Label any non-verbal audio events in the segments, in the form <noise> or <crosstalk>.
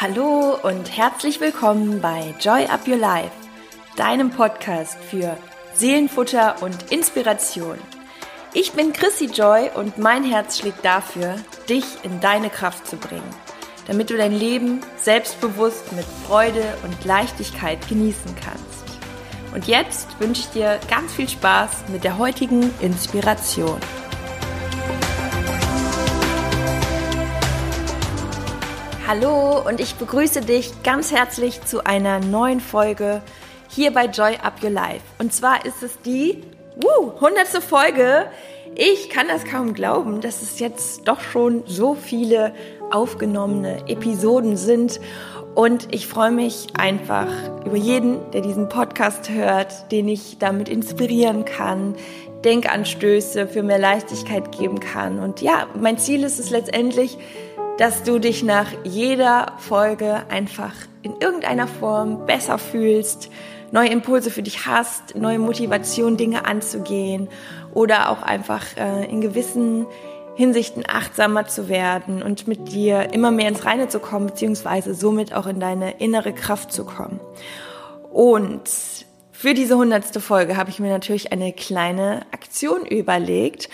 Hallo und herzlich willkommen bei Joy Up Your Life, deinem Podcast für Seelenfutter und Inspiration. Ich bin Chrissy Joy und mein Herz schlägt dafür, dich in deine Kraft zu bringen, damit du dein Leben selbstbewusst mit Freude und Leichtigkeit genießen kannst. Und jetzt wünsche ich dir ganz viel Spaß mit der heutigen Inspiration. Hallo und ich begrüße dich ganz herzlich zu einer neuen Folge hier bei Joy Up Your Life. Und zwar ist es die uh, 100. Folge. Ich kann das kaum glauben, dass es jetzt doch schon so viele aufgenommene Episoden sind. Und ich freue mich einfach über jeden, der diesen Podcast hört, den ich damit inspirieren kann, Denkanstöße für mehr Leichtigkeit geben kann. Und ja, mein Ziel ist es letztendlich, dass du dich nach jeder Folge einfach in irgendeiner Form besser fühlst, neue Impulse für dich hast, neue Motivation, Dinge anzugehen oder auch einfach äh, in gewissen Hinsichten achtsamer zu werden und mit dir immer mehr ins Reine zu kommen, beziehungsweise somit auch in deine innere Kraft zu kommen. Und für diese hundertste Folge habe ich mir natürlich eine kleine Aktion überlegt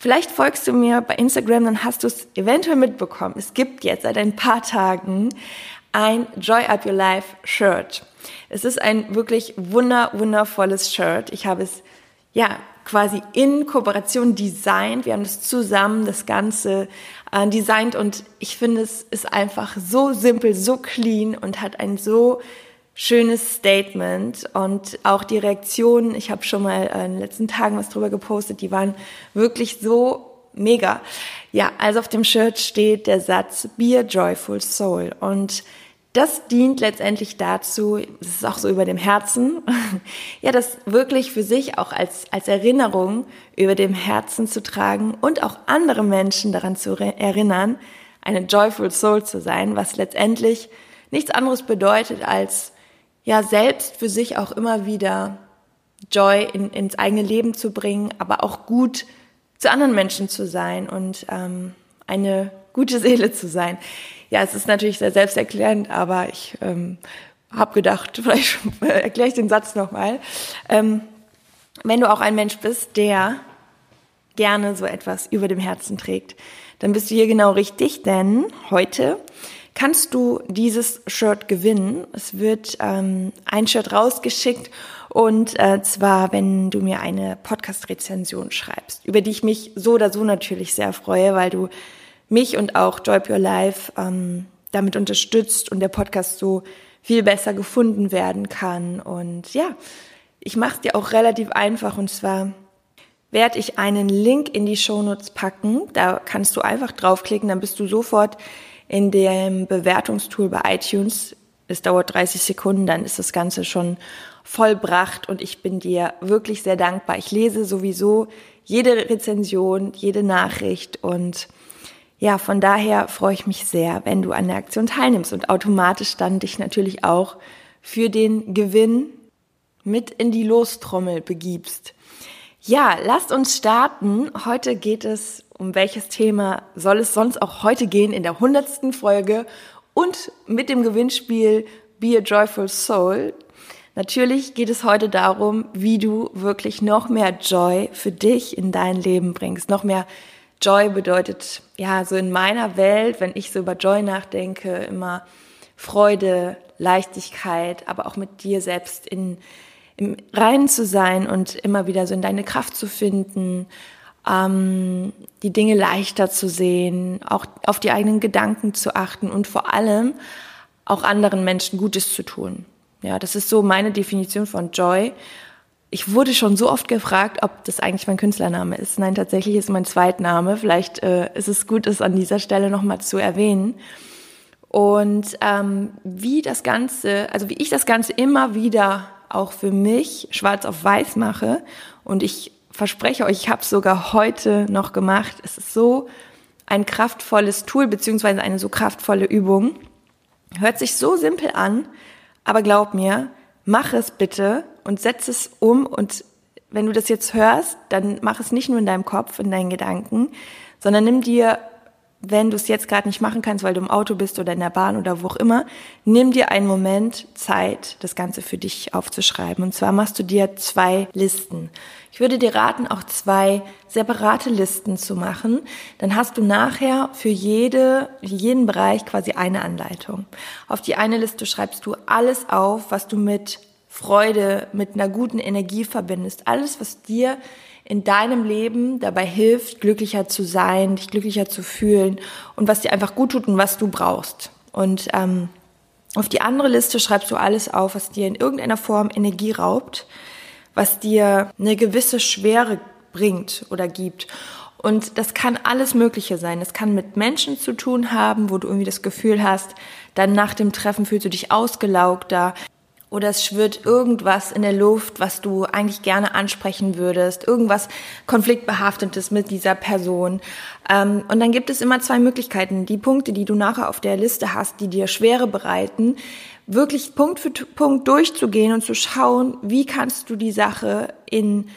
Vielleicht folgst du mir bei Instagram, dann hast du es eventuell mitbekommen. Es gibt jetzt seit ein paar Tagen ein Joy Up Your Life Shirt. Es ist ein wirklich wunder, wundervolles Shirt. Ich habe es ja quasi in Kooperation designt. Wir haben es zusammen das Ganze äh, designt und ich finde es ist einfach so simpel, so clean und hat ein so schönes Statement und auch die Reaktionen, ich habe schon mal in den letzten Tagen was drüber gepostet, die waren wirklich so mega. Ja, also auf dem Shirt steht der Satz Be a joyful soul. Und das dient letztendlich dazu, das ist auch so über dem Herzen, <laughs> ja, das wirklich für sich auch als, als Erinnerung über dem Herzen zu tragen und auch andere Menschen daran zu erinnern, eine joyful soul zu sein, was letztendlich nichts anderes bedeutet als ja selbst für sich auch immer wieder Joy in, ins eigene Leben zu bringen, aber auch gut zu anderen Menschen zu sein und ähm, eine gute Seele zu sein. Ja, es ist natürlich sehr selbsterklärend, aber ich ähm, habe gedacht, <laughs> vielleicht erkläre ich den Satz nochmal. Ähm, wenn du auch ein Mensch bist, der gerne so etwas über dem Herzen trägt, dann bist du hier genau richtig, denn heute kannst du dieses Shirt gewinnen. Es wird ähm, ein Shirt rausgeschickt und äh, zwar, wenn du mir eine Podcast-Rezension schreibst, über die ich mich so oder so natürlich sehr freue, weil du mich und auch Joy Your Life ähm, damit unterstützt und der Podcast so viel besser gefunden werden kann. Und ja, ich mache es dir auch relativ einfach und zwar werde ich einen Link in die Shownotes packen. Da kannst du einfach draufklicken, dann bist du sofort in dem Bewertungstool bei iTunes. Es dauert 30 Sekunden, dann ist das Ganze schon vollbracht und ich bin dir wirklich sehr dankbar. Ich lese sowieso jede Rezension, jede Nachricht und ja, von daher freue ich mich sehr, wenn du an der Aktion teilnimmst und automatisch dann dich natürlich auch für den Gewinn mit in die Lostrommel begibst. Ja, lasst uns starten. Heute geht es um welches Thema soll es sonst auch heute gehen in der hundertsten Folge und mit dem Gewinnspiel Be a Joyful Soul. Natürlich geht es heute darum, wie du wirklich noch mehr Joy für dich in dein Leben bringst. Noch mehr Joy bedeutet, ja, so in meiner Welt, wenn ich so über Joy nachdenke, immer Freude, Leichtigkeit, aber auch mit dir selbst in, im Reinen zu sein und immer wieder so in deine Kraft zu finden ähm, die Dinge leichter zu sehen, auch auf die eigenen Gedanken zu achten und vor allem auch anderen Menschen Gutes zu tun. Ja, das ist so meine Definition von Joy. Ich wurde schon so oft gefragt, ob das eigentlich mein Künstlername ist. Nein, tatsächlich ist mein Zweitname. Vielleicht äh, ist es gut, es an dieser Stelle nochmal zu erwähnen. Und ähm, wie das Ganze, also wie ich das Ganze immer wieder auch für mich schwarz auf weiß mache und ich verspreche euch, ich habe es sogar heute noch gemacht. Es ist so ein kraftvolles Tool beziehungsweise eine so kraftvolle Übung. Hört sich so simpel an, aber glaub mir, mach es bitte und setz es um und wenn du das jetzt hörst, dann mach es nicht nur in deinem Kopf, in deinen Gedanken, sondern nimm dir wenn du es jetzt gerade nicht machen kannst, weil du im Auto bist oder in der Bahn oder wo auch immer, nimm dir einen Moment Zeit, das Ganze für dich aufzuschreiben. Und zwar machst du dir zwei Listen. Ich würde dir raten, auch zwei separate Listen zu machen. Dann hast du nachher für jede, jeden Bereich quasi eine Anleitung. Auf die eine Liste schreibst du alles auf, was du mit Freude, mit einer guten Energie verbindest. Alles, was dir in deinem Leben dabei hilft, glücklicher zu sein, dich glücklicher zu fühlen und was dir einfach gut tut und was du brauchst. Und ähm, auf die andere Liste schreibst du alles auf, was dir in irgendeiner Form Energie raubt, was dir eine gewisse Schwere bringt oder gibt. Und das kann alles Mögliche sein. Es kann mit Menschen zu tun haben, wo du irgendwie das Gefühl hast, dann nach dem Treffen fühlst du dich ausgelaugter oder es schwirrt irgendwas in der Luft, was du eigentlich gerne ansprechen würdest, irgendwas konfliktbehaftetes mit dieser Person. Ähm, und dann gibt es immer zwei Möglichkeiten. Die Punkte, die du nachher auf der Liste hast, die dir Schwere bereiten, wirklich Punkt für Punkt durchzugehen und zu schauen, wie kannst du die Sache in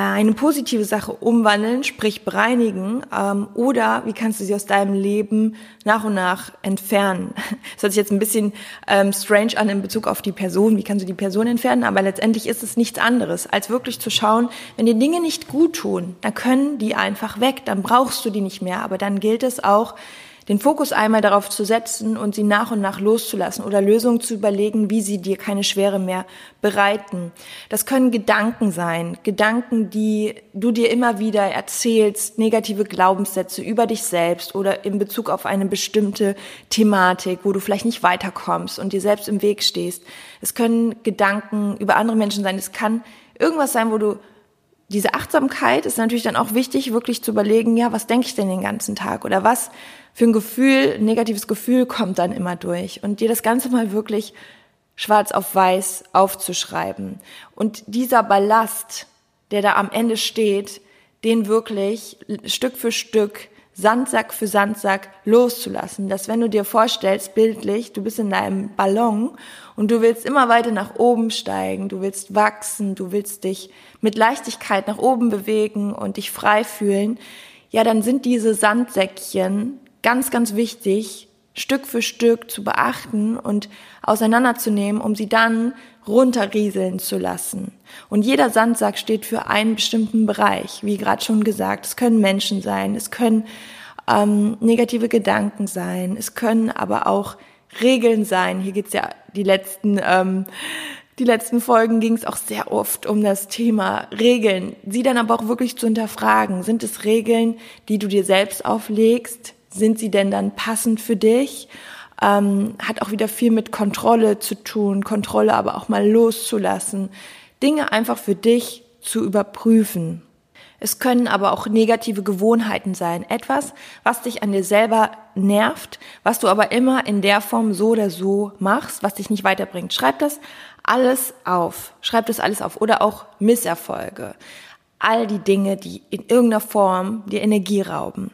eine positive Sache umwandeln, sprich bereinigen, ähm, oder wie kannst du sie aus deinem Leben nach und nach entfernen? <laughs> Das hört sich jetzt ein bisschen ähm, strange an in Bezug auf die Person, wie kannst du die Person entfernen, aber letztendlich ist es nichts anderes, als wirklich zu schauen, wenn dir Dinge nicht gut tun, dann können die einfach weg, dann brauchst du die nicht mehr, aber dann gilt es auch, den Fokus einmal darauf zu setzen und sie nach und nach loszulassen oder Lösungen zu überlegen, wie sie dir keine Schwere mehr bereiten. Das können Gedanken sein, Gedanken, die du dir immer wieder erzählst, negative Glaubenssätze über dich selbst oder in Bezug auf eine bestimmte Thematik, wo du vielleicht nicht weiterkommst und dir selbst im Weg stehst. Es können Gedanken über andere Menschen sein, es kann irgendwas sein, wo du diese Achtsamkeit ist natürlich dann auch wichtig, wirklich zu überlegen, ja, was denke ich denn den ganzen Tag oder was für ein Gefühl, ein negatives Gefühl kommt dann immer durch und dir das Ganze mal wirklich schwarz auf weiß aufzuschreiben. Und dieser Ballast, der da am Ende steht, den wirklich Stück für Stück, Sandsack für Sandsack loszulassen. Dass wenn du dir vorstellst, bildlich, du bist in deinem Ballon und du willst immer weiter nach oben steigen, du willst wachsen, du willst dich mit Leichtigkeit nach oben bewegen und dich frei fühlen, ja, dann sind diese Sandsäckchen ganz, ganz wichtig, Stück für Stück zu beachten und auseinanderzunehmen, um sie dann runterrieseln zu lassen. Und jeder Sandsack steht für einen bestimmten Bereich, wie gerade schon gesagt. Es können Menschen sein, es können ähm, negative Gedanken sein, es können aber auch Regeln sein. Hier geht's ja die letzten ähm, die letzten Folgen ging es auch sehr oft um das Thema Regeln. Sie dann aber auch wirklich zu hinterfragen. Sind es Regeln, die du dir selbst auflegst? sind sie denn dann passend für dich? Ähm, hat auch wieder viel mit Kontrolle zu tun, Kontrolle aber auch mal loszulassen, Dinge einfach für dich zu überprüfen. Es können aber auch negative Gewohnheiten sein. Etwas, was dich an dir selber nervt, was du aber immer in der Form so oder so machst, was dich nicht weiterbringt. Schreib das alles auf. Schreib das alles auf. Oder auch Misserfolge. All die Dinge, die in irgendeiner Form dir Energie rauben.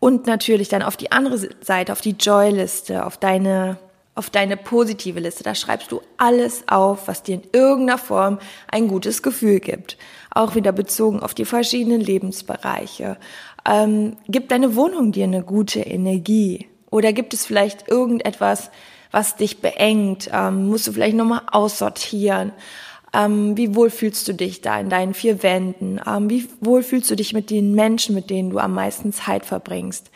Und natürlich dann auf die andere Seite, auf die Joy-Liste, auf deine, auf deine positive Liste. Da schreibst du alles auf, was dir in irgendeiner Form ein gutes Gefühl gibt. Auch wieder bezogen auf die verschiedenen Lebensbereiche. Ähm, gibt deine Wohnung dir eine gute Energie? Oder gibt es vielleicht irgendetwas, was dich beengt? Ähm, musst du vielleicht nochmal aussortieren? Ähm, wie wohl fühlst du dich da in deinen vier Wänden? Ähm, wie wohl fühlst du dich mit den Menschen, mit denen du am meisten Zeit verbringst?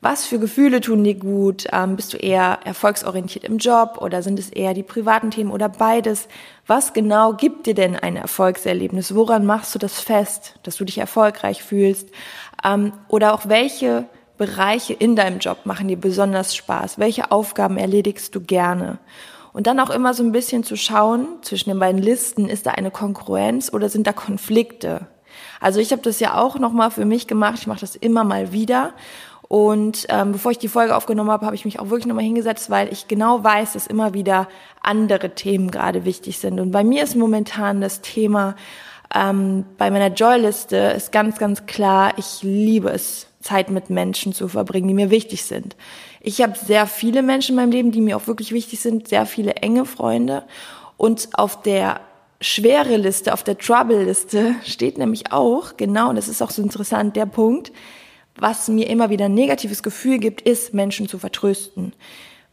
Was für Gefühle tun dir gut? Ähm, bist du eher erfolgsorientiert im Job oder sind es eher die privaten Themen oder beides? Was genau gibt dir denn ein Erfolgserlebnis? Woran machst du das fest, dass du dich erfolgreich fühlst? Ähm, oder auch welche Bereiche in deinem Job machen dir besonders Spaß? Welche Aufgaben erledigst du gerne? Und dann auch immer so ein bisschen zu schauen zwischen den beiden Listen, ist da eine Konkurrenz oder sind da Konflikte? Also ich habe das ja auch nochmal für mich gemacht, ich mache das immer mal wieder. Und ähm, bevor ich die Folge aufgenommen habe, habe ich mich auch wirklich nochmal hingesetzt, weil ich genau weiß, dass immer wieder andere Themen gerade wichtig sind. Und bei mir ist momentan das Thema, ähm, bei meiner Joy-Liste ist ganz, ganz klar, ich liebe es, Zeit mit Menschen zu verbringen, die mir wichtig sind. Ich habe sehr viele Menschen in meinem Leben, die mir auch wirklich wichtig sind, sehr viele enge Freunde. Und auf der schwere Liste, auf der Trouble-Liste <laughs> steht nämlich auch, genau, und das ist auch so interessant, der Punkt, was mir immer wieder ein negatives Gefühl gibt, ist, Menschen zu vertrösten.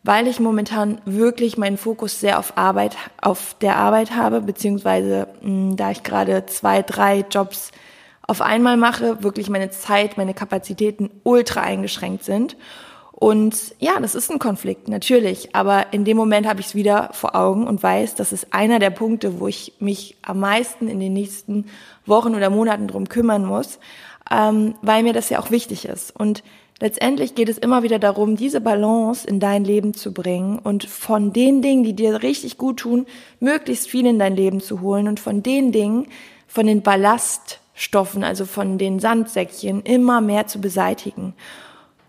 Weil ich momentan wirklich meinen Fokus sehr auf Arbeit, auf der Arbeit habe, beziehungsweise mh, hm, da ich gerade zwei, drei Jobs auf einmal mache, wirklich meine Zeit, meine Kapazitäten ultra eingeschränkt sind. Und ja, das ist ein Konflikt, natürlich. Aber in dem Moment habe ich es wieder vor Augen und weiß, das ist einer der Punkte, wo ich mich am meisten in den nächsten Wochen oder Monaten drum kümmern muss, ähm, weil mir das ja auch wichtig ist. Und letztendlich geht es immer wieder darum, diese Balance in dein Leben zu bringen und von den Dingen, die dir richtig gut tun, möglichst viel in dein Leben zu holen und von den Dingen, von den Ballaststoffen, also von den Sandsäckchen, immer mehr zu beseitigen.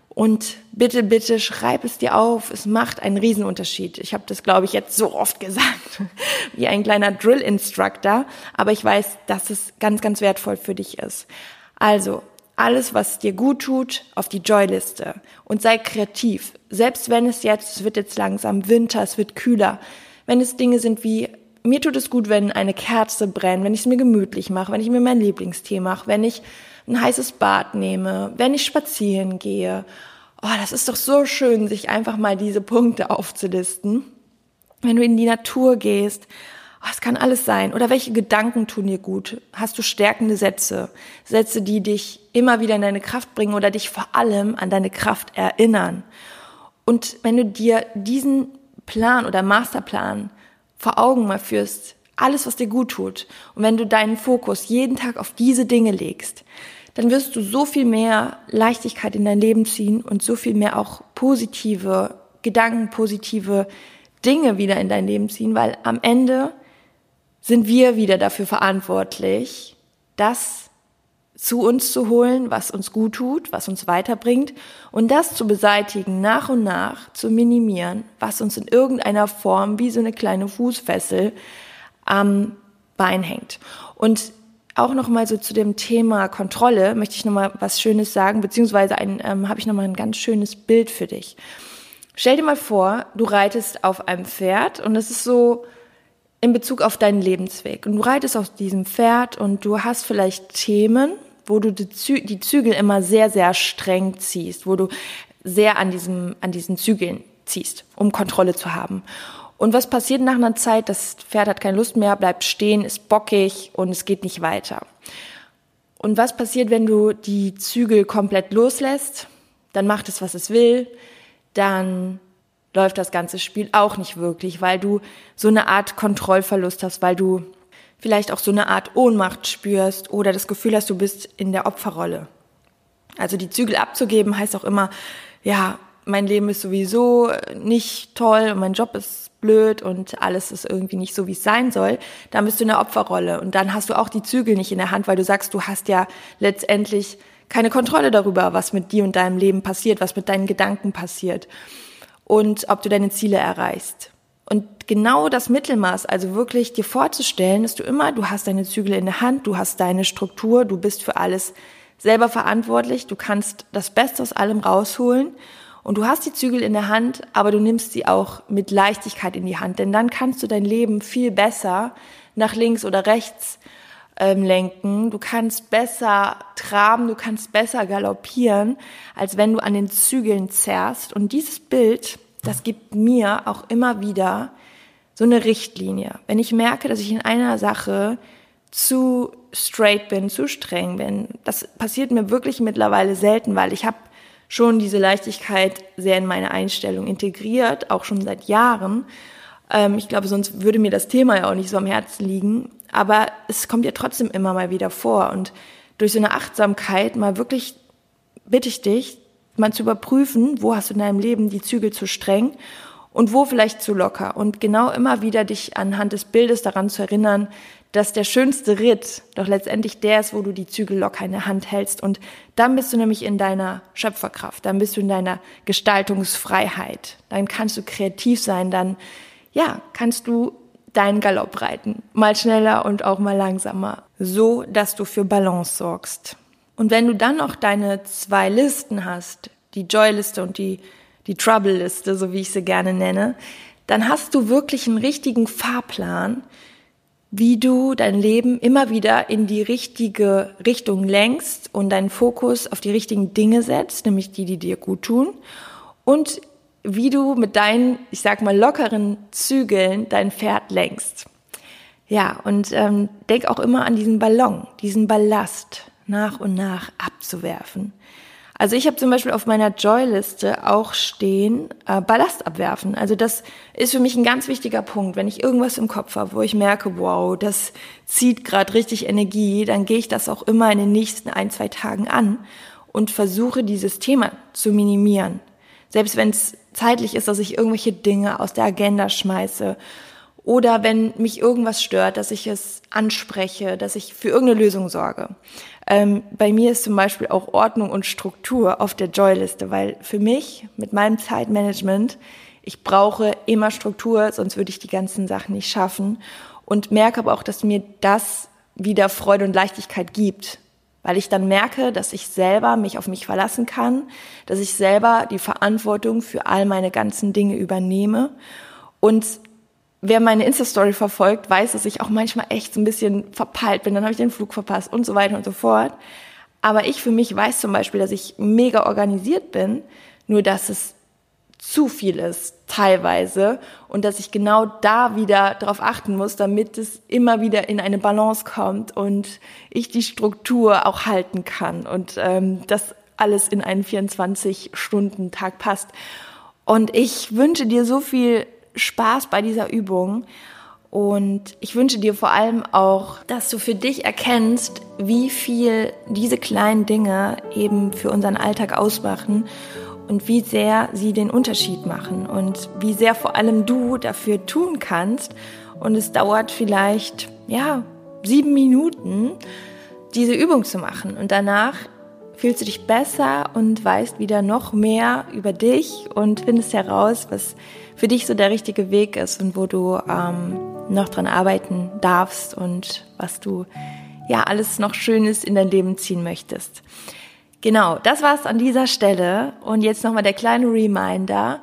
Und bitte, bitte schreib es dir auf. Es macht einen Riesenunterschied. Ich habe das, glaube ich, jetzt so oft <laughs> gesagt, wie ein kleiner Drill-Instructor. Aber ich weiß, dass es ganz, ganz wertvoll für dich ist. Also, alles, was dir gut tut, auf die Joy-Liste. Und sei kreativ. Selbst wenn es jetzt, es wird jetzt langsam Winter, es wird kühler. Wenn es Dinge sind wie, mir tut es gut, wenn eine Kerze brennt, wenn ich es mir gemütlich mache, wenn ich mir mein Lieblingstee mache, wenn ich ein heißes Bad nehme, wenn ich spazieren gehe. Oh, das ist doch so schön, sich einfach mal diese Punkte aufzulisten. Wenn du in die Natur gehst, oh, es kann alles sein. Oder welche Gedanken tun dir gut? Hast du stärkende Sätze? Sätze, die dich immer wieder in deine Kraft bringen oder dich vor allem an deine Kraft erinnern. Und wenn du dir diesen Plan oder Masterplan vor Augen mal führst, alles, was dir gut tut, und wenn du deinen Fokus jeden Tag auf diese Dinge legst, dann wirst du so viel mehr Leichtigkeit in dein Leben ziehen und so viel mehr auch positive Gedanken, positive Dinge wieder in dein Leben ziehen, weil am Ende sind wir wieder dafür verantwortlich, das zu uns zu holen, was uns gut tut, was uns weiterbringt und das zu beseitigen, nach und nach zu minimieren, was uns in irgendeiner Form wie so eine kleine Fußfessel am Bein hängt. Und auch noch mal so zu dem Thema Kontrolle möchte ich noch mal was Schönes sagen, beziehungsweise ein, ähm, habe ich noch mal ein ganz schönes Bild für dich. Stell dir mal vor, du reitest auf einem Pferd und es ist so in Bezug auf deinen Lebensweg. Und du reitest auf diesem Pferd und du hast vielleicht Themen, wo du die, Zü die Zügel immer sehr, sehr streng ziehst, wo du sehr an, diesem, an diesen Zügeln ziehst, um Kontrolle zu haben. Und was passiert nach einer Zeit? Das Pferd hat keine Lust mehr, bleibt stehen, ist bockig und es geht nicht weiter. Und was passiert, wenn du die Zügel komplett loslässt? Dann macht es, was es will. Dann läuft das ganze Spiel auch nicht wirklich, weil du so eine Art Kontrollverlust hast, weil du vielleicht auch so eine Art Ohnmacht spürst oder das Gefühl hast, du bist in der Opferrolle. Also die Zügel abzugeben heißt auch immer, ja, mein Leben ist sowieso nicht toll und mein Job ist blöd und alles ist irgendwie nicht so, wie es sein soll, dann bist du in der Opferrolle und dann hast du auch die Zügel nicht in der Hand, weil du sagst, du hast ja letztendlich keine Kontrolle darüber, was mit dir und deinem Leben passiert, was mit deinen Gedanken passiert und ob du deine Ziele erreichst. Und genau das Mittelmaß, also wirklich dir vorzustellen, dass du immer, du hast deine Zügel in der Hand, du hast deine Struktur, du bist für alles selber verantwortlich, du kannst das Beste aus allem rausholen und du hast die Zügel in der Hand, aber du nimmst sie auch mit Leichtigkeit in die Hand, denn dann kannst du dein Leben viel besser nach links oder rechts ähm, lenken. Du kannst besser traben, du kannst besser galoppieren, als wenn du an den Zügeln zerrst. Und dieses Bild, das gibt mir auch immer wieder so eine Richtlinie. Wenn ich merke, dass ich in einer Sache zu straight bin, zu streng bin, das passiert mir wirklich mittlerweile selten, weil ich habe schon diese Leichtigkeit sehr in meine Einstellung integriert, auch schon seit Jahren. Ähm, ich glaube, sonst würde mir das Thema ja auch nicht so am Herzen liegen. Aber es kommt ja trotzdem immer mal wieder vor. Und durch so eine Achtsamkeit mal wirklich bitte ich dich, mal zu überprüfen, wo hast du in deinem Leben die Zügel zu streng und wo vielleicht zu locker. Und genau immer wieder dich anhand des Bildes daran zu erinnern, dass der schönste Ritt doch letztendlich der ist, wo du die Zügel locker in der Hand hältst. Und dann bist du nämlich in deiner Schöpferkraft, dann bist du in deiner Gestaltungsfreiheit. Dann kannst du kreativ sein, dann, ja, kannst du deinen Galopp reiten. Mal schneller und auch mal langsamer. So, dass du für Balance sorgst. Und wenn du dann noch deine zwei Listen hast, die Joy-Liste und die, die Trouble-Liste, so wie ich sie gerne nenne, dann hast du wirklich einen richtigen Fahrplan, wie du dein Leben immer wieder in die richtige Richtung lenkst und deinen Fokus auf die richtigen Dinge setzt, nämlich die, die dir gut tun. Und wie du mit deinen, ich sag mal, lockeren Zügeln dein Pferd lenkst. Ja, und ähm, denk auch immer an diesen Ballon, diesen Ballast nach und nach abzuwerfen. Also ich habe zum Beispiel auf meiner Joy-Liste auch stehen, äh, Ballast abwerfen. Also das ist für mich ein ganz wichtiger Punkt. Wenn ich irgendwas im Kopf habe, wo ich merke, wow, das zieht gerade richtig Energie, dann gehe ich das auch immer in den nächsten ein, zwei Tagen an und versuche dieses Thema zu minimieren. Selbst wenn es zeitlich ist, dass ich irgendwelche Dinge aus der Agenda schmeiße oder wenn mich irgendwas stört, dass ich es anspreche, dass ich für irgendeine Lösung sorge. Ähm, bei mir ist zum Beispiel auch Ordnung und Struktur auf der Joy-Liste, weil für mich mit meinem Zeitmanagement, ich brauche immer Struktur, sonst würde ich die ganzen Sachen nicht schaffen und merke aber auch, dass mir das wieder Freude und Leichtigkeit gibt, weil ich dann merke, dass ich selber mich auf mich verlassen kann, dass ich selber die Verantwortung für all meine ganzen Dinge übernehme und wer meine Insta-Story verfolgt, weiß, dass ich auch manchmal echt so ein bisschen verpeilt bin. Dann habe ich den Flug verpasst und so weiter und so fort. Aber ich für mich weiß zum Beispiel, dass ich mega organisiert bin, nur dass es zu viel ist teilweise und dass ich genau da wieder darauf achten muss, damit es immer wieder in eine Balance kommt und ich die Struktur auch halten kann und ähm, das alles in einen 24-Stunden-Tag passt. Und ich wünsche dir so viel Spaß bei dieser Übung. Und ich wünsche dir vor allem auch, dass du für dich erkennst, wie viel diese kleinen Dinge eben für unseren Alltag ausmachen und wie sehr sie den Unterschied machen und wie sehr vor allem du dafür tun kannst. Und es dauert vielleicht, ja, sieben Minuten, diese Übung zu machen. Und danach fühlst du dich besser und weißt wieder noch mehr über dich und findest heraus, was für dich so der richtige Weg ist und wo du ähm, noch dran arbeiten darfst und was du ja alles noch Schönes in dein Leben ziehen möchtest. Genau, das war's an dieser Stelle und jetzt nochmal der kleine Reminder.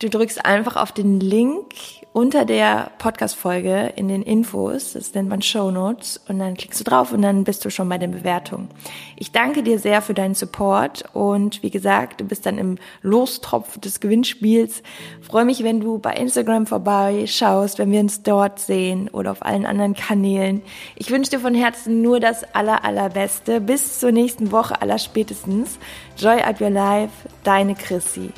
Du drückst einfach auf den Link unter der Podcast-Folge in den Infos, das nennt man Show Notes, und dann klickst du drauf und dann bist du schon bei den Bewertungen. Ich danke dir sehr für deinen Support und wie gesagt, du bist dann im Lostropf des Gewinnspiels. freue mich, wenn du bei Instagram vorbeischaust, wenn wir uns dort sehen oder auf allen anderen Kanälen. Ich wünsche dir von Herzen nur das aller, allerbeste. Bis zur nächsten Woche aller spätestens. Joy at your life, deine Chrissy.